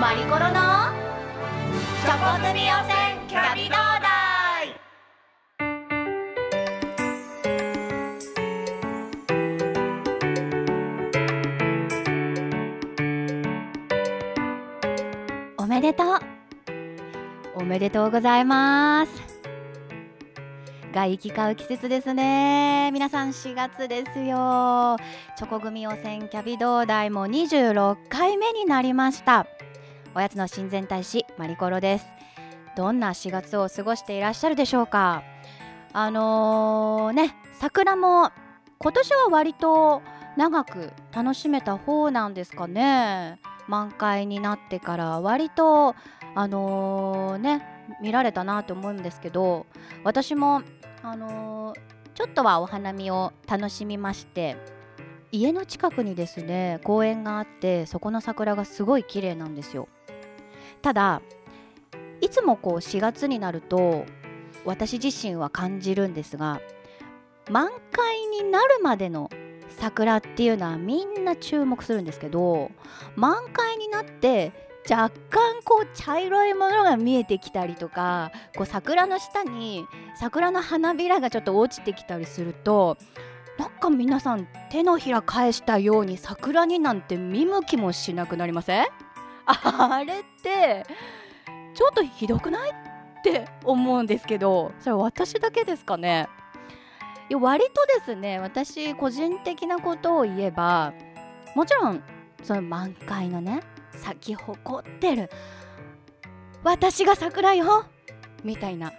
マリコロのチョコ組温泉めでとうございます。が行き交う季節ですね。皆さん4月ですよ。チョコ組予選キャビ同大も26回目になりました。おやつの親善大使マリコロです。どんな4月を過ごしていらっしゃるでしょうか。あのーね桜も今年は割と長く楽しめた方なんですかね。満開になってから割とあのーね見られたなと思うんですけど私もあのーちょっとはお花見を楽しみまして家の近くにですね公園があってそこの桜がすごい綺麗なんですよ。ただいつもこう4月になると私自身は感じるんですが満開になるまでの桜っていうのはみんな注目するんですけど満開になって若干こう茶色いものが見えてきたりとかこう桜の下に桜の花びらがちょっと落ちてきたりするとなんか皆さん手のひら返したように桜になんて見向きもしなくなりません？あれってちょっとひどくない？って思うんですけどそれ私だけですかね？いや割とですね私個人的なことを言えばもちろんその満開のね咲き誇ってる。私が桜よみたいな。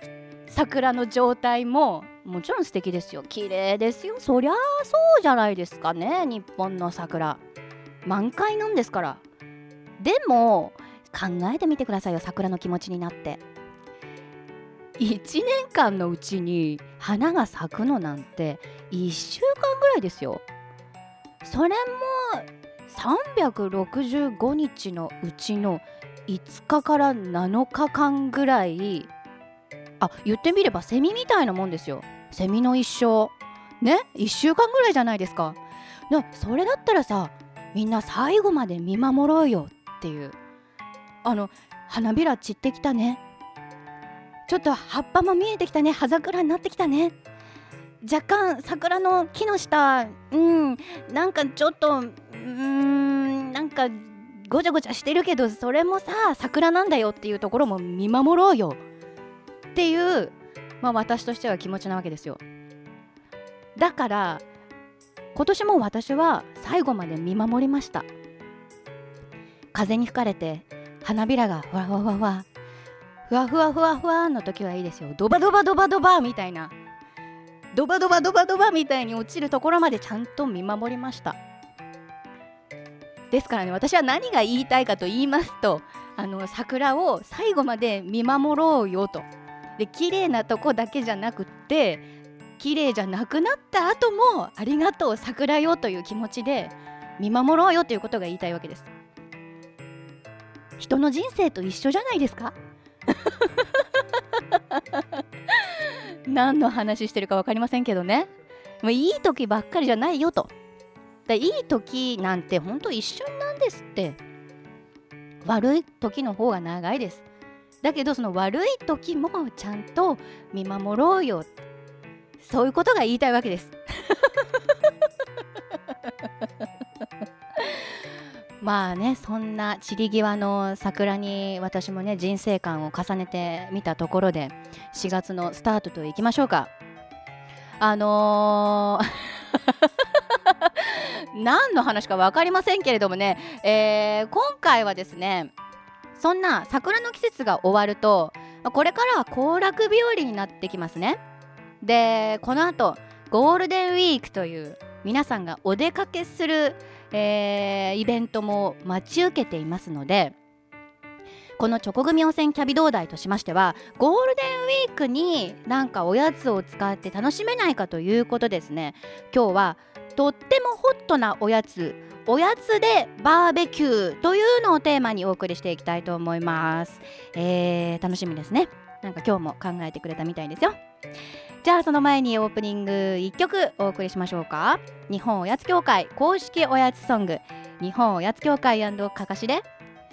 桜の状態ももちろん素敵ですよ。綺麗ですよ。そりゃあそうじゃないですかね。日本の桜。満開なんですから。でも考えてみてくださいよ。桜の気持ちになって。1年間のうちに花が咲くのなんて1週間ぐらいですよ。それも365日のうちの5日から7日間ぐらい。あ言ってみればセミみたいなもんですよ。セミの一生。ね？1週間ぐらいじゃないですか。なそれだったらさみんな最後まで見守ろうよっていう。あの花びら散ってきたね。ちょっと葉っぱも見えてきたね。葉桜になってきたね。若干桜の木の下。うん。なんかちょっとうん。なんかごちゃごちゃしてるけどそれもさ桜なんだよっていうところも見守ろうよ。っていう、まあ、私としては気持ちなわけですよ。だから今年も私は最後まで見守りました。風に吹かれて花びらがふわふわふわふわふわふわふわの時はいいですよ。ドバドバドバドバみたいな。ドバドバドバドバみたいに落ちるところまでちゃんと見守りました。ですからね私は何が言いたいかと言いますとあの桜を最後まで見守ろうよと。で綺麗なとこだけじゃなくって綺麗じゃなくなった後もありがとう桜よという気持ちで見守ろうよということが言いたいわけです。人の人生と一緒じゃないですか？何の話してるか分かりませんけどね。もういい時ばっかりじゃないよと。だいい時なんてほんと一瞬なんですって。悪い時の方が長いです。だけどその悪い時もちゃんと見守ろうよ。そういうことが言いたいわけです。まあねそんな散り際の桜に私もね人生観を重ねてみたところで4月のスタートといきましょうか。あのー何の話か分かりませんけれどもね、えー今回はですねそんな桜の季節が終わるとこれからは行楽日和になってきますね。でこの後ゴールデンウィークという皆さんがお出かけする、えーイベントも待ち受けていますのでこのチョコ組温泉キャビ同大としましてはゴールデンウィークになんかおやつを使って楽しめないかということですね。今日はとってもホットなおやつおやつでバーベキューというのをテーマにお送りしていきたいと思います、えー、楽しみですね。なんか今日も考えてくれたみたいですよ。じゃあその前にオープニング1曲お送りしましょうか。日本おやつ協会公式おやつソング日本おやつ協会かかしで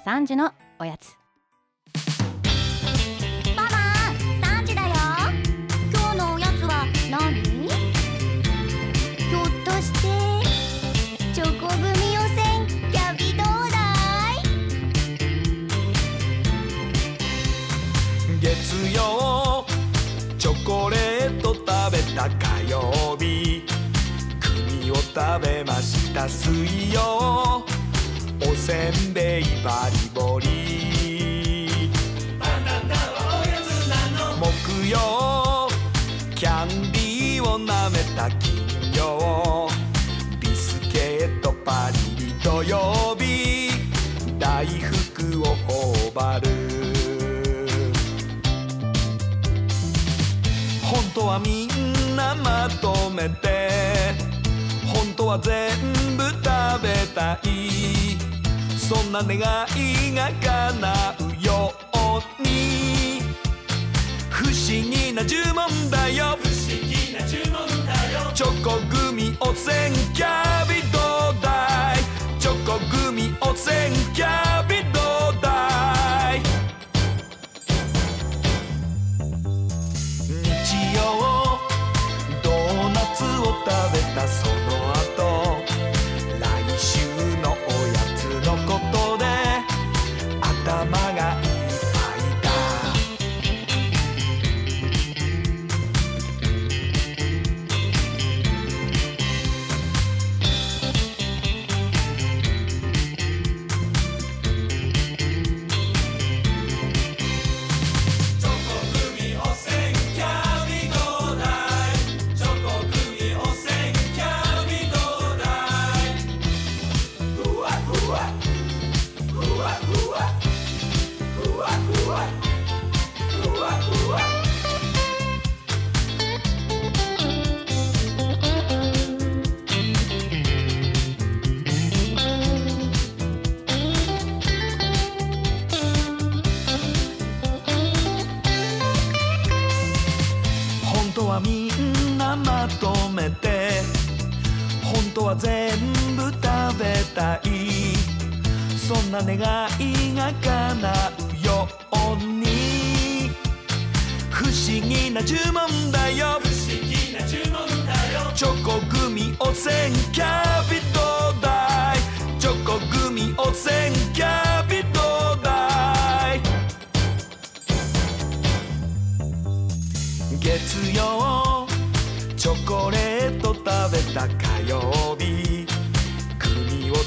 3時のおやつ。べた火曜日。グミを食べました。水曜。おせんべいバリボリ。バナナはおやつなの木曜。キャンディーを舐めた金曜ビスケットパリリ土曜日。大福を頬張る。本当はみんなまとめて本当は全部食べたい。そんな願いが叶うように。不思議な呪文だよ。不思議な呪文だよ。チョコグミおせんキャビどうだいチョコグミおせんキャビ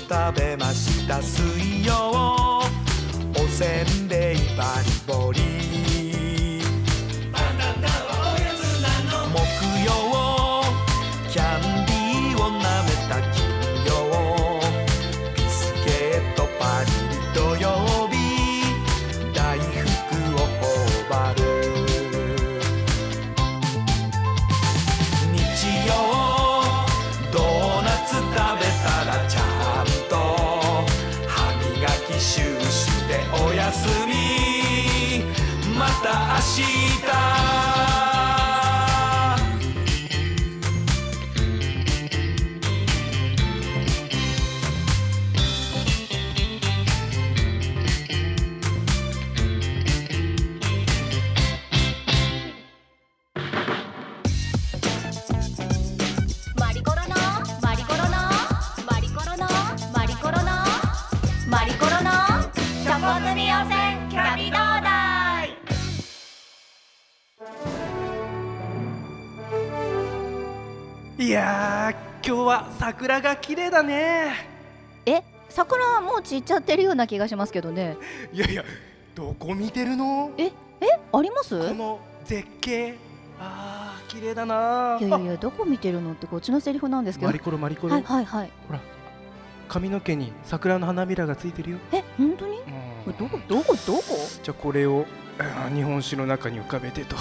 食べました。水曜おせんべいバリボリ。は桜が綺麗だね。え桜はもう散っちゃってるような気がしますけどね。いやいやどこ見てるの？ええあります？この絶景。あー綺麗だな。いやいやいやどこ見てるのってこっちのセリフなんですけど。マリコロマリコロ、はいはいはい。髪の毛に桜の花びらがついてるよ、え本当に？どこどこどこ？じゃあこれを日本酒の中に浮かべてと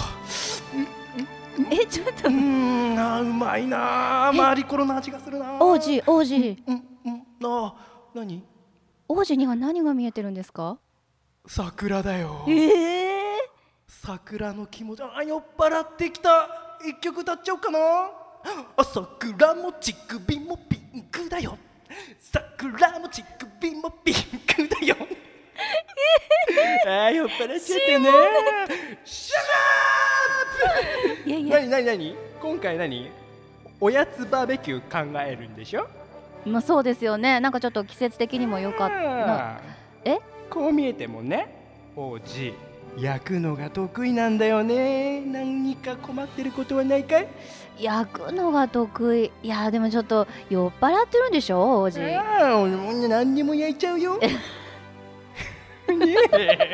えちょっと。うーんあーうまいなー。マリコロの味がするなー。王子王子。うんうんあー何？王子には何が見えてるんですか？桜だよ。ええ桜の気持ちあー酔っ払ってきた。一曲歌っちゃおうかな。あ桜も乳首もピンクだよ。桜も乳首もピンクだよ。あー酔っ払っちゃってね。シなになになに今回何？おやつバーベキュー考えるんでしょ？まあそうですよね。なんかちょっと季節的にも良かった。なえ？こう見えてもね王子焼くのが得意なんだよね。何か困ってることはないかい？焼くのが得意。いやでもちょっと酔っ払ってるんでしょ？王子。ああ何にも焼いちゃうよ。ねえ。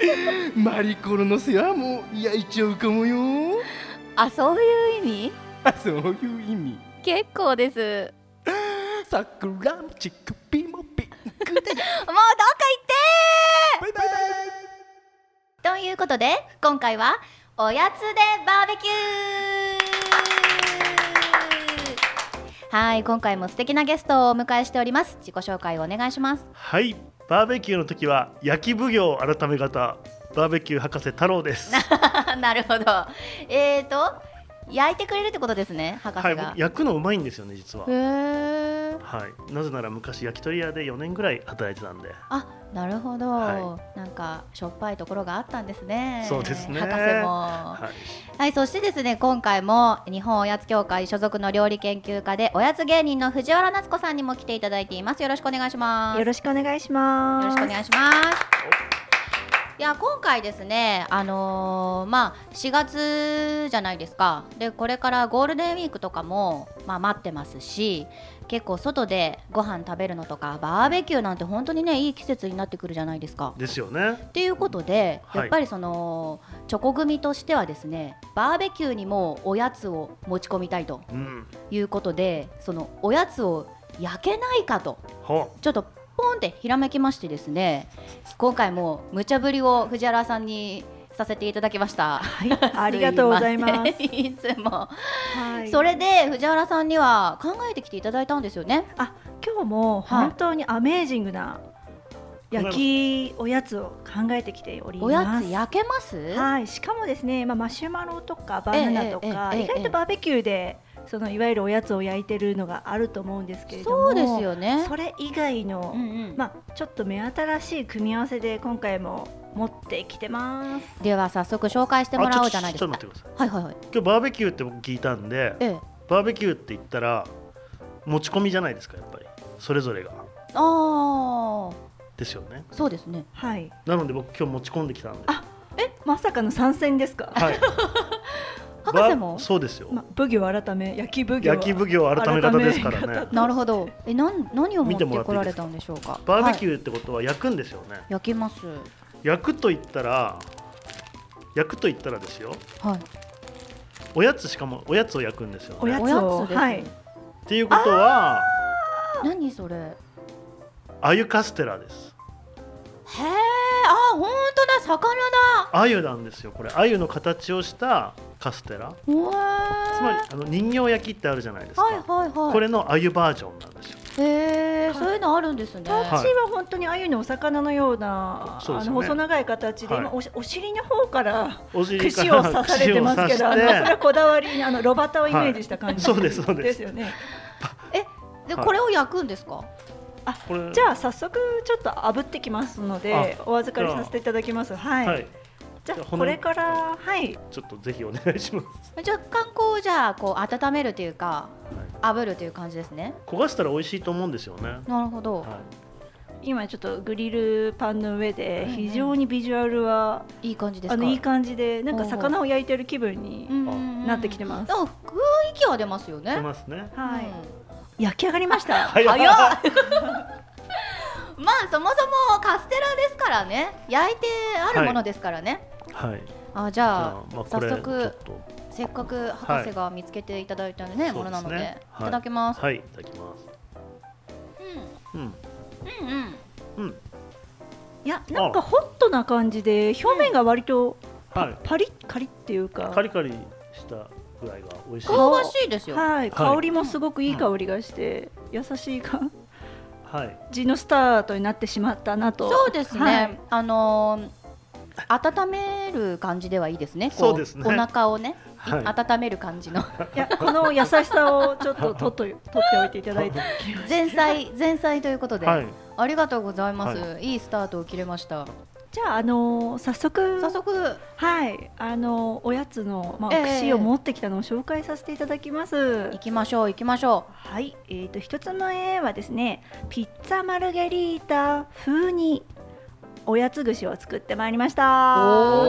マリコロの世話も焼いちゃうかもよあそういう意味？あそういう意味。結構です。桜も乳首もピンクだよもうどっか行ってバイバイ。ということで今回はおやつでバーベキュー。はい今回も素敵なゲストをお迎えしております。自己紹介をお願いします。はい、バーベキューの時は焼き奉行改め方バーベキュー博士太郎です。なるほどえーと焼いてくれるってことですね博士はい、焼くのうまいんですよね実ははい、なぜなら昔焼き鳥屋で4年ぐらい働いてたんで。あなるほど、はなんかしょっぱいところがあったんですねそうですね博士もはい、はい、そしてですね、今回も日本おやつ協会所属の料理研究家でおやつ芸人の藤原夏子さんにも来ていただいています。よろしくお願いします。よろしくお願いします。よろしくお願いします。いや今回ですね、あのーまあ4月じゃないですか。でこれからゴールデンウィークとかもまあ待ってますし、結構外でご飯食べるのとかバーベキューなんて本当にねいい季節になってくるじゃないですか。ですよね。っていうことで、はいやっぱりそのチョコ組としてはですねバーベキューにもおやつを持ち込みたいとうん。いうことでそのおやつを焼けないかとほちょっとポンってひらめきましてですね今回も無茶ぶりを藤原さんにさせていただきました。はい、ありがとうございます。すいつも、はい、それで藤原さんには考えてきていただいたんですよね。あ、今日も本当にアメージングな焼きおやつを考えてきております。おやつ焼けます？はい、しかもですね、まあマシュマロとかバナナとか、ええええ意外とバーベキューでそのいわゆるおやつを焼いてるのがあると思うんですけれども、そうですよね。それ以外の、うんうんまあちょっと目新しい組み合わせで今回も持ってきてます。では早速紹介してう。もらおうじゃないですかちょっと。待ってください。はいはいはい。今日バーベキューって僕聞いたんで、ええ。バーベキューって言ったら持ち込みじゃないですかやっぱりそれぞれがああ、ですよね。そうですね。はい。なので僕今日持ち込んできたんで。あえ、まさかの参戦ですか？はい。博士も？そうですよ。まあ奉行改め焼き奉行焼き奉行改め方ですからね。なるほど。え、なん何を持ってこられたんでしょうか？バーベキュー、ってことは焼くんですよね。焼きます。焼くと言ったら焼くと言ったらですよはい。おやつしかもおやつを焼くんですよねおやつ。はいっていうことは何それ？へえ、アユカステラですあ、本当だ、魚だ。アユなんですよこれ。アユの形をしたカステラ。つまりあの人形焼きってあるじゃないですか、はいはいはい。これのアユバージョンなんですよ。へえ、そういうのあるんですね。タッチは本当に鮎のお魚のような、あそうですよね。の細長い形で、はい。今おしお尻の方から串を刺されてますけど、あのそれはこだわりにあのロバタをイメージした感じ、はい。そうですそうです。ですよね。で、はいこれを焼くんですか？これじゃあ早速ちょっと炙ってきますので、お預かりさせていただきます。はい。はいじゃあこれからはいちょっとぜひお願いします 若干こうじゃあこう温めるというか炙るという感じですね。焦がしたら美味しいと思うんですよねなるほど。はい今ちょっとグリルパンの上で非常にビジュアルはいい感じですか？あのいい感じでなんか魚を焼いてる気分になってきてます。あ雰囲気は出ますよね。出ますねはい。うん焼き上がりました。早早っ。まあそもそもカステラですからね。焼いてあるものですからね、はい。あじじゃゃああまあ早速と。せっかく博士が見つけていただいたね、はい。ものなのでそうですね。いただきます、はい。い。ただきます。うん。うん、うんうん。うん。いやなんかホットな感じで表面が割とはい。パリッカリっていうか。カリカリしたぐらいが美味しい。香ばしいですよ。はい、はい香りもすごくいい香りがして、優しい感はい。じのスタートになってしまったなと。そうですね。はいあのー温める感じではいいですね。こそうですねお腹をね、いはい温める感じの。いや、この優しさをちょっと取っと 取っておいていただいて。前菜前菜ということで、はい。ありがとうございます。、はいいスタートを切れました。じゃあ、あのー早速。早速はい、あのーおやつの、まあ、ええ串を持ってきたのを紹介させていただきます。行きましょう行きましょはい、えー、と一つ目はですねピッツァマルゲリータ風におやつ串を作ってまいりましう。た。お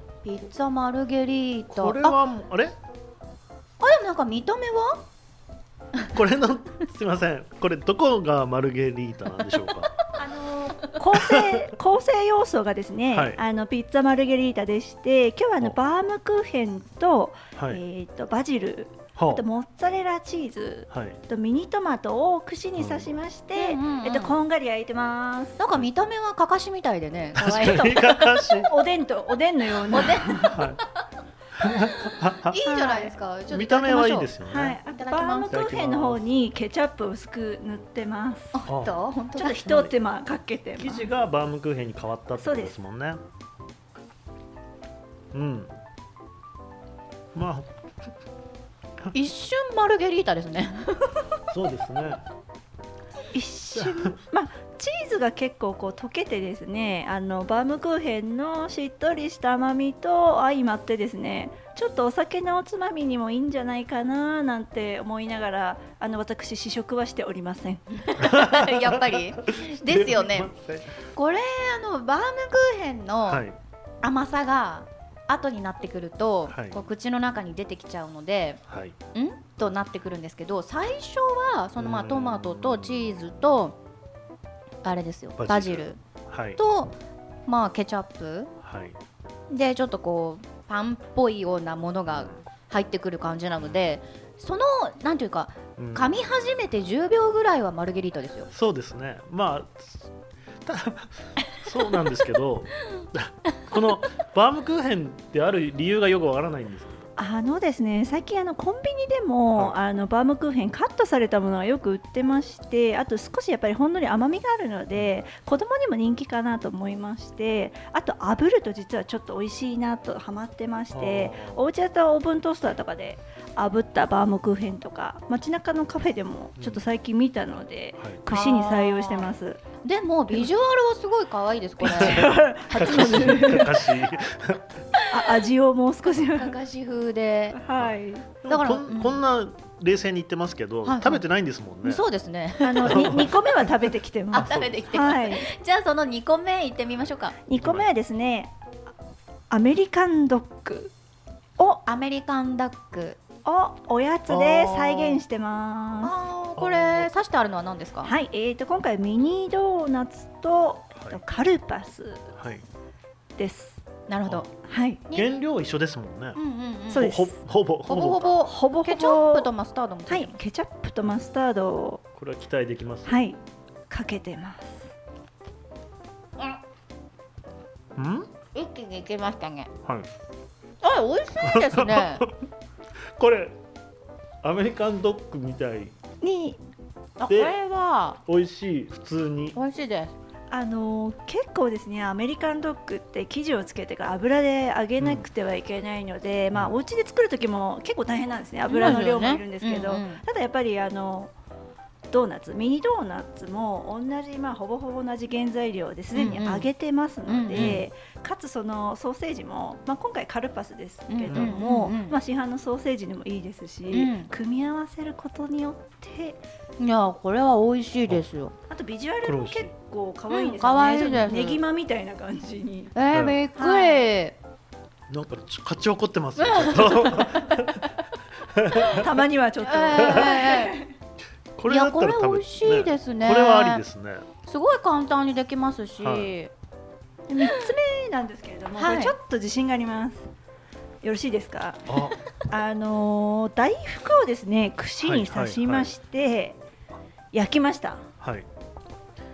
お。ピッツァマルゲリータ。これあ、はあれ？あでもなんか見た目は？これのすみません。これどこがマルゲリータなんでしょうか？あのー構成 構成要素がですね、はいあのピッツァマルゲリータでして今日はあのおバームクーヘンと,、はい。えー、とバジルはあとモッツァレラチーズあはい。あとミニトマトを串に刺しまして、うんうんうんえっとこんがり焼いてます。なんか見た目はかかしみたいでね。可確愛いかにかかし。おでんとおでんのような。いいじゃないですか？ちょっと見た目はいいいですよね。はい、バームクーヘンの方にケチャップを薄く塗ってます。ただきます。おっと本当？だちょっと一手間かけてます。生地がバームクーヘンに変わったってことですもんね。うん。ま一瞬マルゲリータですね。あそうですね。一瞬、まあチーズが結構こう溶けてですね、あのバームクーヘンのしっとりした甘みと相まってですね、ちょっとお酒のおつまみにもいいんじゃないかななんて思いながら、あの私試食はしておりません。やっぱりですよね。これあのバームクーヘンのはい。甘さが後になってくると、はいこう口の中に出てきちゃうので、はい。ん？となってくるんですけど、最初はそのまあうんトマトとチーズとあれですよ、バジル。とまあケチャップはい。でちょっとこうパンっぽいようなものが入ってくる感じなので、そのなんていうかうん噛み始めて10秒ぐらいはマルゲリータですよ。そうですね。まあただそうなんですけど、このバームクーヘンってある理由がよくわからないんです。あのですね最近あのコンビニでも、はあのバームクーヘンカットされたものがよく売ってましてあと少しやっぱりほんのり甘みがあるので子供にも人気かなと思いましてあと炙ると実はちょっと美味しいなとハマってましてお家だとオーブントースターとかで炙ったバームクーヘンとか街中のカフェでもちょっと最近見たので、はい。串に採用してます。でもビジュアルはすごい可愛いですこれ。初の。あ味をもう少しかかし風で。はいだからこうんな冷静に言ってますけど、食べてないんですもんね。そうですね。あのに 2個目は食べてきてます。あ食べてきてます。はいじゃあその2個目いってみましょうか。2個目はですねアメリカンドッグをアメリカンダック。をおやつで再現してまああこれ刺してあるのは何ですか？すはい、えー、と今回ミニドーナツと、えっとはいカルパスはい。ですなるほど。はいに原料一緒ですもんねう。んうんうん。そうですほほぼほぼほかぼほぼほぼケチャップとマスタードはいケチャップとマスタードをこれは期待できます。はいかけてますうん？一気にいけましたね。はい。あ美味しいですね。これアメリカンドッグみたい。にであこれは。美味しい普通に。美味しいです。あのー結構ですねアメリカンドッグって生地をつけてから油で揚げなくてはいけないので、まあお家で作る時も結構大変なんですね油の量もいるんですけど、うんうんうん。ただやっぱりあのドーナツミニドーナツも同じ、まあ、ほぼほぼ同じ原材料ですでに揚げてますので、かつそのソーセージも、まあ、今回カルパスですけども、うんうんうんうんまあ、市販のソーセージにもいいですし、うん。組み合わせることによっていやこれは美味しいですよ。あとビジュアルも結構可愛いんですうん。可よね、愛いです。ちょっとネギマみたいな感じに。えー、うんびっくり。はなんかちょ勝ち怒ってますよ。ちょっと。たまにはちょっと、えーこれだったらいやこ食べれ美味しいですね。これはありですね。すごい簡単にできますし、はい。3つ目なんですけれども、はい。ちょっと自信があります。よろしいですか？あ、あのー大福をですね串に刺しまして、焼きました。はい。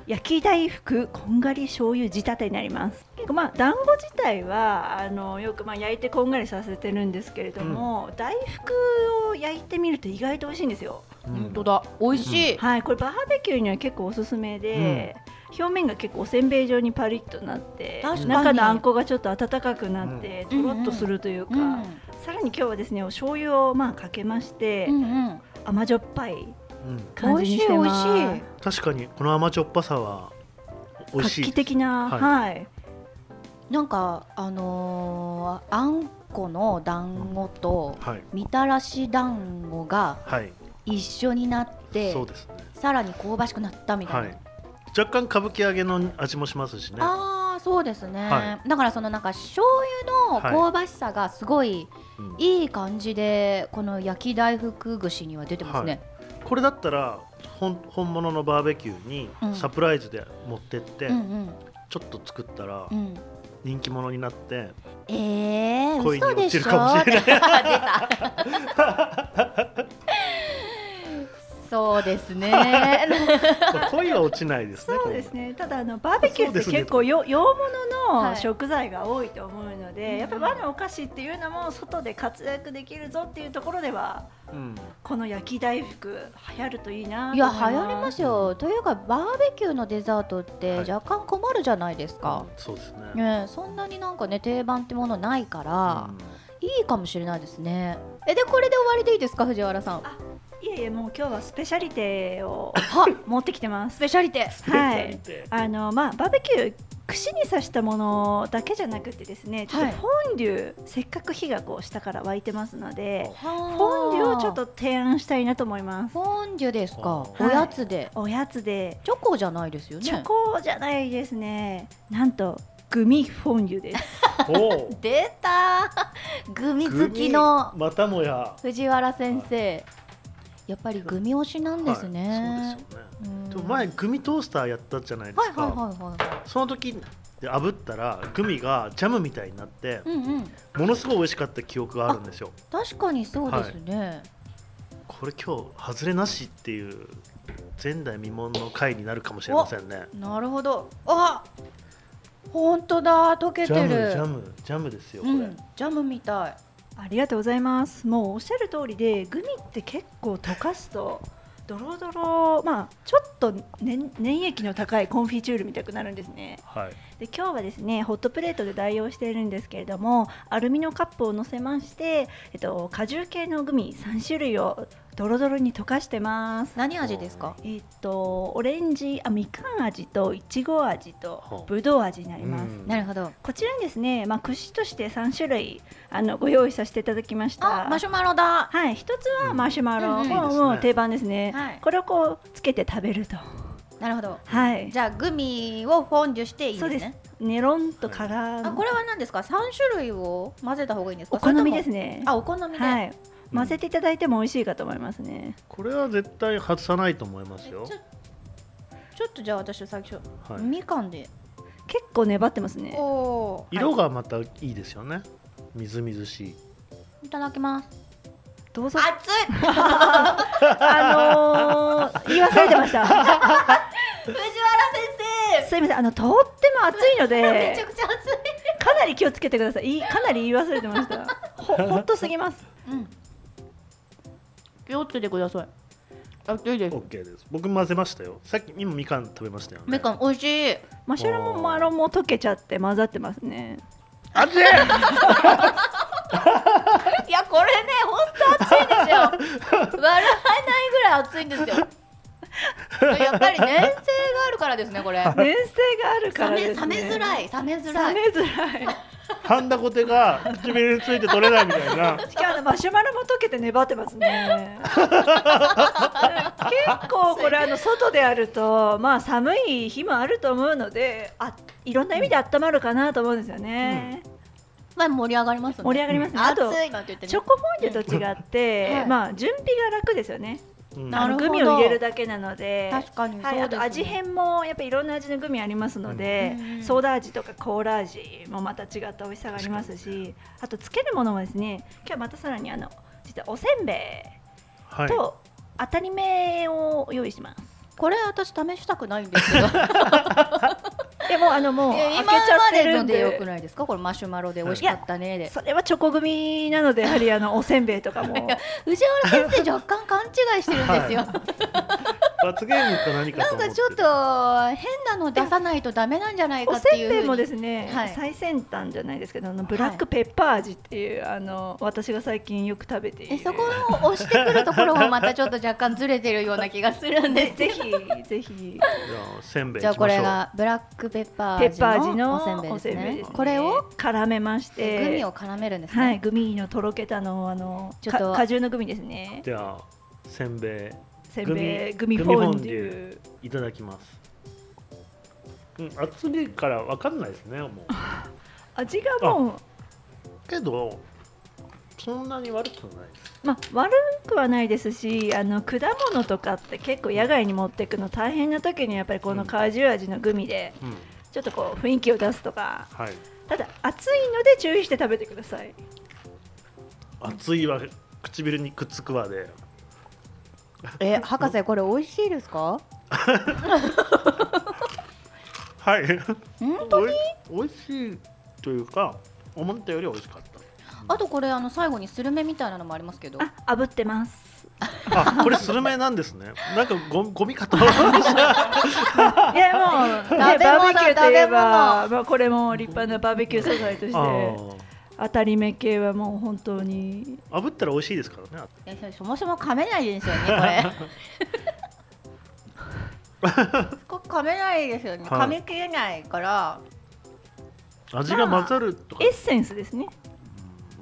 焼き大福こんがり醤油仕立てになります。結構まあ団子自体はあのよくまあ焼いてこんがりさせてるんですけれども、大福を焼いてみると意外と美味しいんですよ本当だ。美味しい、はいこれバーベキューには結構おすすめで、表面が結構おせんべい状にパリッとなって中のあんこがちょっと温かくなって、うん。とろっとするというか、うん。さらに今日はですねお醤油をまあかけまして、うんうん。甘じょっぱいうん。感じにしてます。美味しい美味し確かにこの甘じょっぱさは美味しい画期的なはい。はい、なんかあのーあんこの団子とはい。みたらし団子がはい一緒になってそうですね。さらに香ばしくなったみたいな、はい。若干歌舞伎揚げの味もしますしね。ああそうですね、はだからそのなんか醤油の香ばしさがすごいうん。いい感じでこの焼き大福串には出てますね、これだったら本本物のバーベキューにうん。サプライズで持ってって、うんうん。ちょっと作ったらうん。人気者になって、えー、恋に落ちるかもしれない。出たそうですね。ま あ恋は落ちないですねそうですね。ただあのバーベキューって結構よ洋物のはい食材が多いと思うので、うんやっぱり和のお菓子っていうのも外で活躍できるぞっていうところでは今うん。この焼き大福流行るといいなといや流行りますよ。というかバーベキューのデザートってはい。若干困るじゃないですか、そうですね。ねえそんなになんかね定番ってものないからう、ん。いいかもしれないですね。えでこれで終わりでいいですか藤原さん？いえいえもう今日はスペシャリテをは持ってきてます。スペシャリテはい。あのまあバーベキュー串に刺したものだけじゃなくてですねちょっとはいフォンデュ、せっかく火がこう下から沸いてますのでフフォンデュをちょっと提案したいなと思います。フォンデュですか？はい。おやつで。おやつで。チョコじゃないですよね。チョコじゃないですね。なんとグミフォンデュです。出たグミ好きの。またもや。藤原先生やっぱりグミ推しなんですね、はい、そうですよね。前グミトースターやったじゃないですか、はいはいはいはい。その時で炙ったらグミがジャムみたいになってうんうん。ものすごい美味しかった記憶があるんですよ。確かにそうですね、これ今日外れなしっていう前代未聞の回になるかもしれませんね。なるほど。あ本当だ溶けてる。ジャムジャムですよこれ、うん、ジャムみたいありがとうございます。もうおっしゃる通りでグミって結構溶かすとドロドロまあちょっと粘液の高いコンフィチュールみたくなるんですね。はい。で今日はですねホットプレートで代用しているんですけれどもアルミのカップを乗せまして、えっと、果汁系のグミ3種類をドロドロに溶かしてます。何味ですか？えっとオレンジあみかん味といちご味とぶどう味になります。うん。なるほど。こちらにですね、まあ、串として3種類あのご用意させていただきました。あマシュマロだ。はい、一つはマシュマロ、もう定番ですね、はい。これをこうつけて食べるとなるほど。はい。じゃあグミをフォンデュしていいそうです。ねネロンとから、あこれは何ですか？三種類を混ぜた方がいいんですか？お好みですね。ねあお好みで、はい。混ぜていただいても美味しいかと思いますね。これは絶対外さないと思いますよ。ちょちょっとじゃあ私最初、はい。みかんで。結構粘ってますね。お色がまたいいですよね。みずみずしい。いただきます。どうぞ。熱い。あのー、言い忘れてました藤原先すいませんあのとっても熱いの生 めちでゃくちゃ熱い。かなり気をつけてください。いかなり言い忘れてました。ほほっとすぎます。うん。気をつけてください。熱いです。OK です。僕混ぜましたよ。さっき今みかん食べましたよね。みかん美味しい。マシュラモマロンも溶けちゃって混ざってますね。熱いいやこれね本当熱いですよ。笑えないぐらい熱いんですよ やっぱり粘性があるからですねこれ。粘性があるから冷めですね。冷めづらい冷めづらい。冷めづらい。ハンダコテが唇について取れないみたいな。しかもマシュマロも溶けて粘ってますね。結構これあの外であるとまあ寒い日もあると思うのであいろんな意味で温まるかなと思うんですよね、まあ盛り上がりますね。盛り上がりますね、あと熱いなんて言ってね。チョコフォンデュと違って、はい。まあ準備が楽ですよねあのグミを入れるだけなので確かにはい、そうですね。あと味変もやっぱりいろんな味のグミありますので、うんうんソーダ味とかコーラ味もまた違った美味しさがありますしあとつけるものはですね今日またさらにあの実はおせんべいはい。と当たり目を用意します。これ私試したくないんですけど。でもあのもう開け今ちゃってるまでのんででよくないですか？これマシュマロで美味しかったね。でそれはチョコ組なのでやはりあのおせんべいとかも。藤原先生若干勘違いしてるんですよ、罰ゲームか何かなんかちょっと変なの出さないとダメなんじゃないかおっていうせんべいもですね、はい。最先端じゃないですけどあのブラックペッパー味っていう、あの私が最近よく食べている。えそこの押してくるところもまたちょっと若干ずれてるような気がするんですぜ ぜひぜひ。じゃあせんべいじゃあこれがブラックペッパペーッパー味のおせんべいですね。ですね。これを絡めましてグミを絡めるんですね、はいグミのとろけたのをあのちょっとか果汁のグミですね。じゃあせんべいせんべいググミミフォンデュいただきます。うん熱いからわかんないですねもう。味がもう。けどそんなに悪くないです。まあ、悪くはないですしあの果物とかって結構野外に持っていくの大変な時にやっぱりこの果汁味のグミでうん。ちょっとこう雰囲気を出すとか。はい。ただ熱いので注意して食べてください。熱いわ唇にくっつくわでえ博士これ美味しいですか？はい。本当に？おい美味しいというか思ったより美味しかった。あとこれあの最後にスルメみたいなのもありますけど。あ炙ってます。あこれスルメなんですね。なんかゴゴミかと思いました。いやもう、ね、食べ物バーベキューといえば食べ物。まあ、これも立派なバーベキュー素材としあてー当たり目系はもう本当に。炙ったら美味しいですからねいやそれそもそも噛めないですよねこれ。これ噛めないですよね。はい。噛み切れないから。味が混ざるとか、エッセンスですね。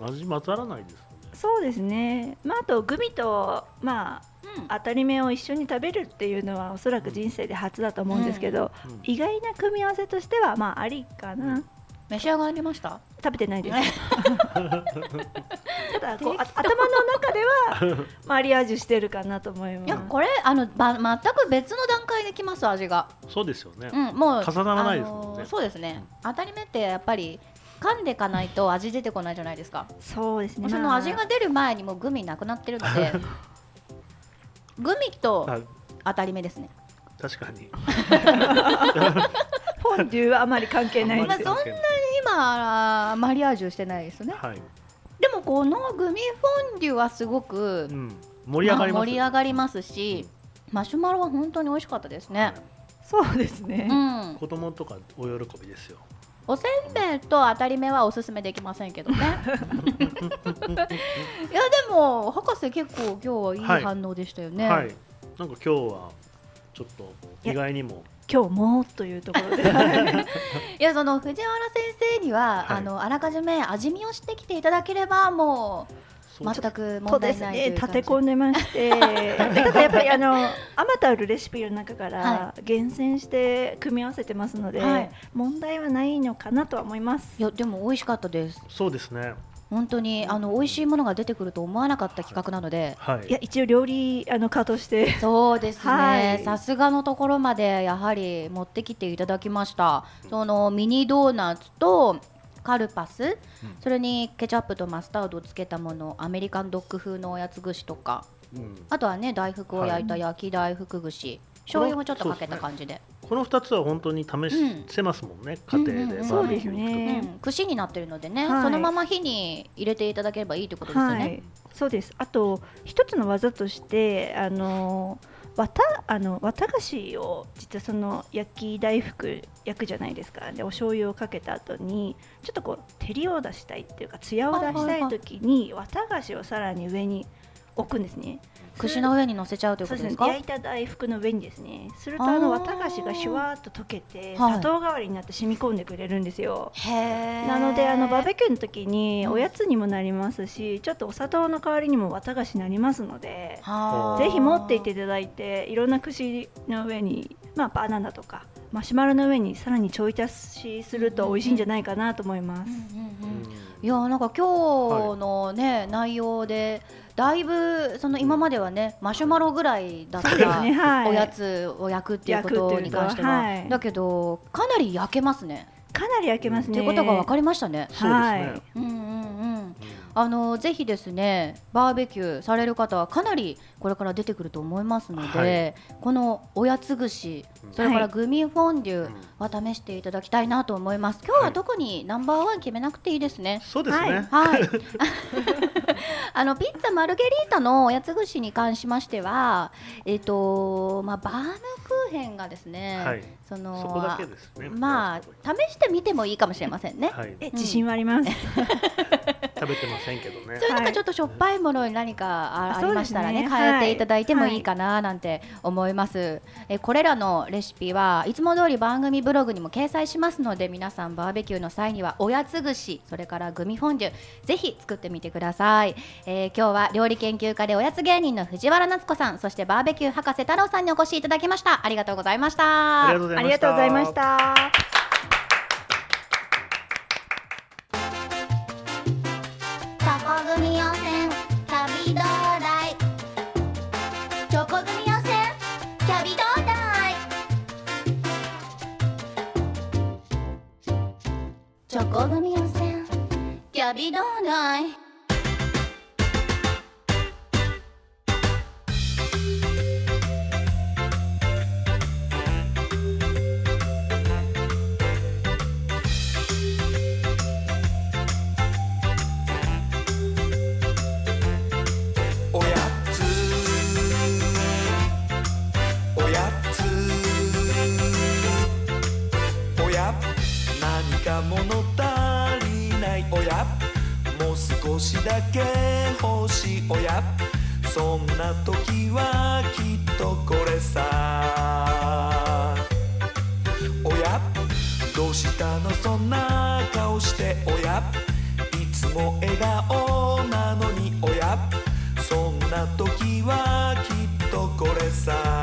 味混ざらないです。そうですね。まああとグミとまあうん。当たり目を一緒に食べるっていうのはおそらく人生で初だと思うんですけど、うん。意外な組み合わせとしてはまあありかな、召し上がりました？食べてないです。ただこうあ頭の中ではマリアージュしてるかなと思います。いやこれあのば全く別の段階できます味が。そうですよね、うんもう重ならないですもんね。あのーそうですね。当たり目ってやっぱり噛んでいかないと味出てこないじゃないですか。そうですね。その味が出る前にもうグミなくなってるので グミとあ当たり目ですね。確かに。フォンデュはあまり関係ないですよまあそんなに今マリアージュしてないですね。はい、でもこのグミフォンデュはすごくうん、盛り上がります、まあ盛り上がりますしマシュマロは本当に美味しかったですね、そうですね、うん。子供とかお喜びですよ。おせんべいと当たり目はおすすめできませんけどね。いやでも博士結構今日はいい反応でしたよね、はい。なんか今日はちょっと意外にも今日もというところで。いやその藤原先生には、はい。あのあらかじめ味見をしてきていただければもう全く問題ないといねう感じ。立て込んでまして。ただやっぱりあのあまたあるレシピの中からは厳選して組み合わせてますので、はい。問題はないのかなとは思います。いやでも美味しかったです。そうですね本当にあの美味しいものが出てくると思わなかった企画なのではい。いや一応料理あの家として。そうですはい。ねさすがのところまでやはり持ってきていただきました。そのミニドーナツとカルパス、それにケチャップとマスタードをつけたものアメリカンドッグ風のおやつ串とか。うん、あとはね大福を焼いた焼き大福串、醤油もちょっとかけた感じでこの2つは本当に試せますもんね、家庭でうんうんうん。バーベキューを作ってそうですね。うん串になってるのでね、はい。そのまま火に入れていただければいいってことですよね、はい、そうです。あと一つの技として、あの綿あの綿菓子を実はその焼き大福焼くじゃないですか。でお醤油をかけた後にちょっとこう照りを出したいっていうか艶を出したい時に綿菓子をさらに上に置くんですね。串の上に乗せちゃうということですすかね。焼いた大福の上にですね。するとあの綿菓子がシュワーっと溶けてはい砂糖代わりになって染み込んでくれるんですよ。なのであのバーベキューの時にうんおやつにもなりますし、ちょっとお砂糖の代わりにも綿菓子になりますので、ぜひ持っていっていただいていろんな串の上に、まあ、バナナとかマシュマロの上にさらにちょい足しすると美味しいんじゃないかなと思います。いやなんか今日のね、内容でだいぶその今まではねマシュマロぐらいだったおやつを焼くっていうことに関しては、だけどかなり焼けますね。かなり焼けますね。っていうことが分かりましたね。そうですね、はいうんうん。うん。あのぜひですねバーベキューされる方はかなりこれから出てくると思いますので、このおやつ串それからグミフォンデュは試していただきたいなと思います。今日は特にナンバーワン決めなくていいですね。そうですね。はい。あのピッツァマルゲリータのおやつ串に関しましては、えっ、とまあバームクーヘンがですね、はいそのそこだけですね。まあ試してみてもいいかもしれませんね。はい。え自信はあります。食べてませんけどねそ。れなんはいかちょっとしょっぱいものに何かあ,、りましたらね変えていただいてもいいかななんて思います、えこれらのレシピはいつも通り番組ブログにも掲載しますので皆さんバーベキューの際にはおやつ串それからグミフォンデュぜひ作ってみてください、えー今日は料理研究家でおやつ芸人の藤原夏子さんそしてバーベキュー博士太郎さんにお越しいただきました。ありがとうございました。ありがとうございました。組温泉キャビドーライチョコ組温泉キャビドーライチョコ組温泉キャビドーんな時はきっとこれさ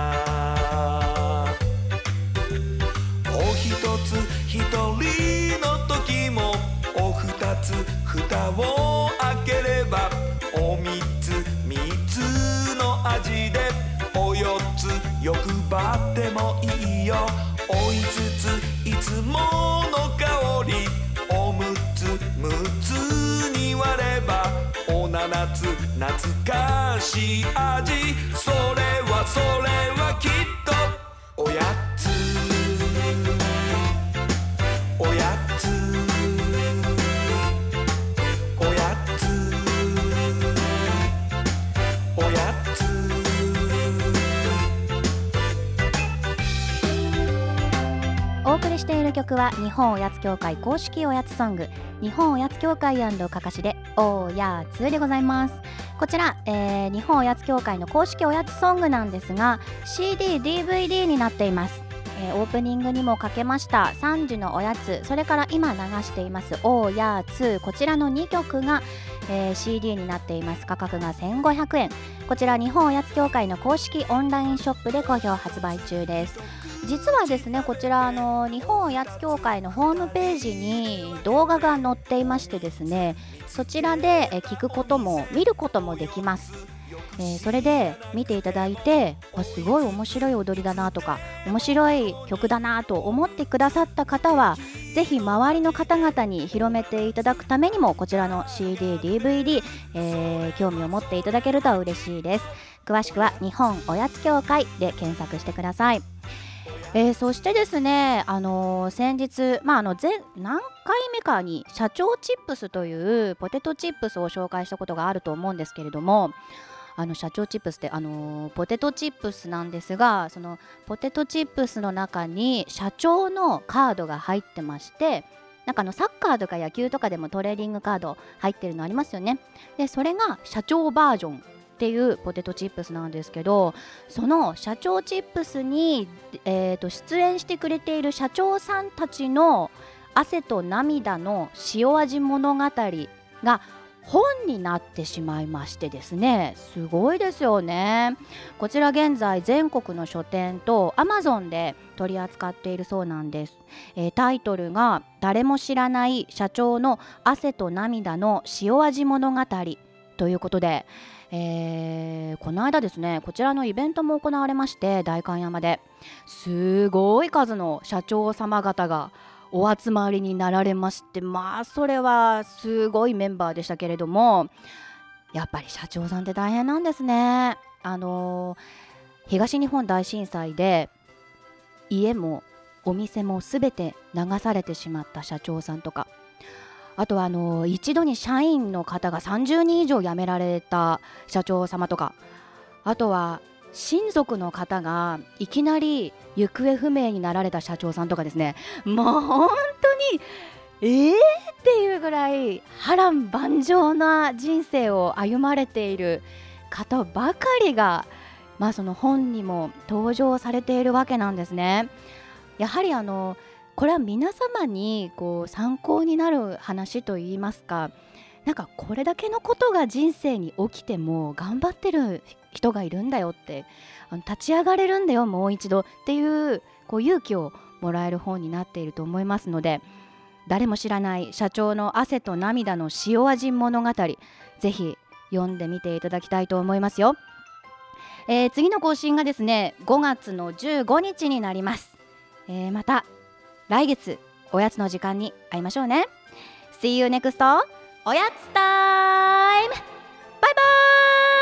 しい味それはそれはきっと。おやつ。おやつ。おやつ。おやつ。お送りしている曲は日本おやつ協会公式おやつソング。日本おやつ協会かかしでおやつでございます。こちら、えー日本おやつ協会の公式おやつソングなんですが CD、DVD になっています。えーオープニングにもかけました3時のおやつそれから今流していますおやつこちらの2曲が、えー CD になっています。価格が1500円。こちら日本おやつ協会の公式オンラインショップで好評発売中です。実はですねこちらあの日本おやつ協会のホームページに動画が載っていましてですねそちらで聞くことも見ることもできます、えーそれで見ていただいてわすごい面白い踊りだなとか面白い曲だなと思ってくださった方はぜひ周りの方々に広めていただくためにもこちらの CD、DVD、えー興味を持っていただけると嬉しいです。詳しくは日本おやつ協会で検索してください。えーそしてですね、あのー先日、まあ、あの前何回目かに社長チップスというポテトチップスを紹介したことがあると思うんですけれどもあの社長チップスって、あのーポテトチップスなんですがそのポテトチップスの中に社長のカードが入ってましてなんかあのサッカーとか野球とかでもトレーディングカード入ってるのありますよね。でそれが社長バージョンっていうポテトチップスなんですけどその社長チップスに、えー、と出演してくれている社長さんたちの汗と涙の塩味物語が本になってしまいましてですね。すごいですよね。こちら現在全国の書店と Amazon で取り扱っているそうなんです、えータイトルが「誰も知らない社長の汗と涙の塩味物語」ということで、えーこの間ですねこちらのイベントも行われまして代官山ですごい数の社長様方がお集まりになられましてまあそれはすごいメンバーでしたけれどもやっぱり社長さんって大変なんですね。あの東日本大震災で家もお店もすべて流されてしまった社長さんとかあとはあの一度に社員の方が30人以上辞められた社長様とかあとは親族の方がいきなり行方不明になられた社長さんとかですねもう本当にえー？っていうぐらい波乱万丈な人生を歩まれている方ばかりが、まあ、その本にも登場されているわけなんですね。やはりあのこれは皆様にこう参考になる話といいますかなんかこれだけのことが人生に起きても頑張ってる人がいるんだよってあの立ち上がれるんだよもう一度っていうこう勇気をもらえる本になっていると思いますので誰も知らない社長の汗と涙の塩味物語ぜひ読んでみていただきたいと思いますよ、えー次の更新がですね5月の15日になります、えーまた来月おやつの時間に会いましょうね。See you next おやつタイム。バイバイ。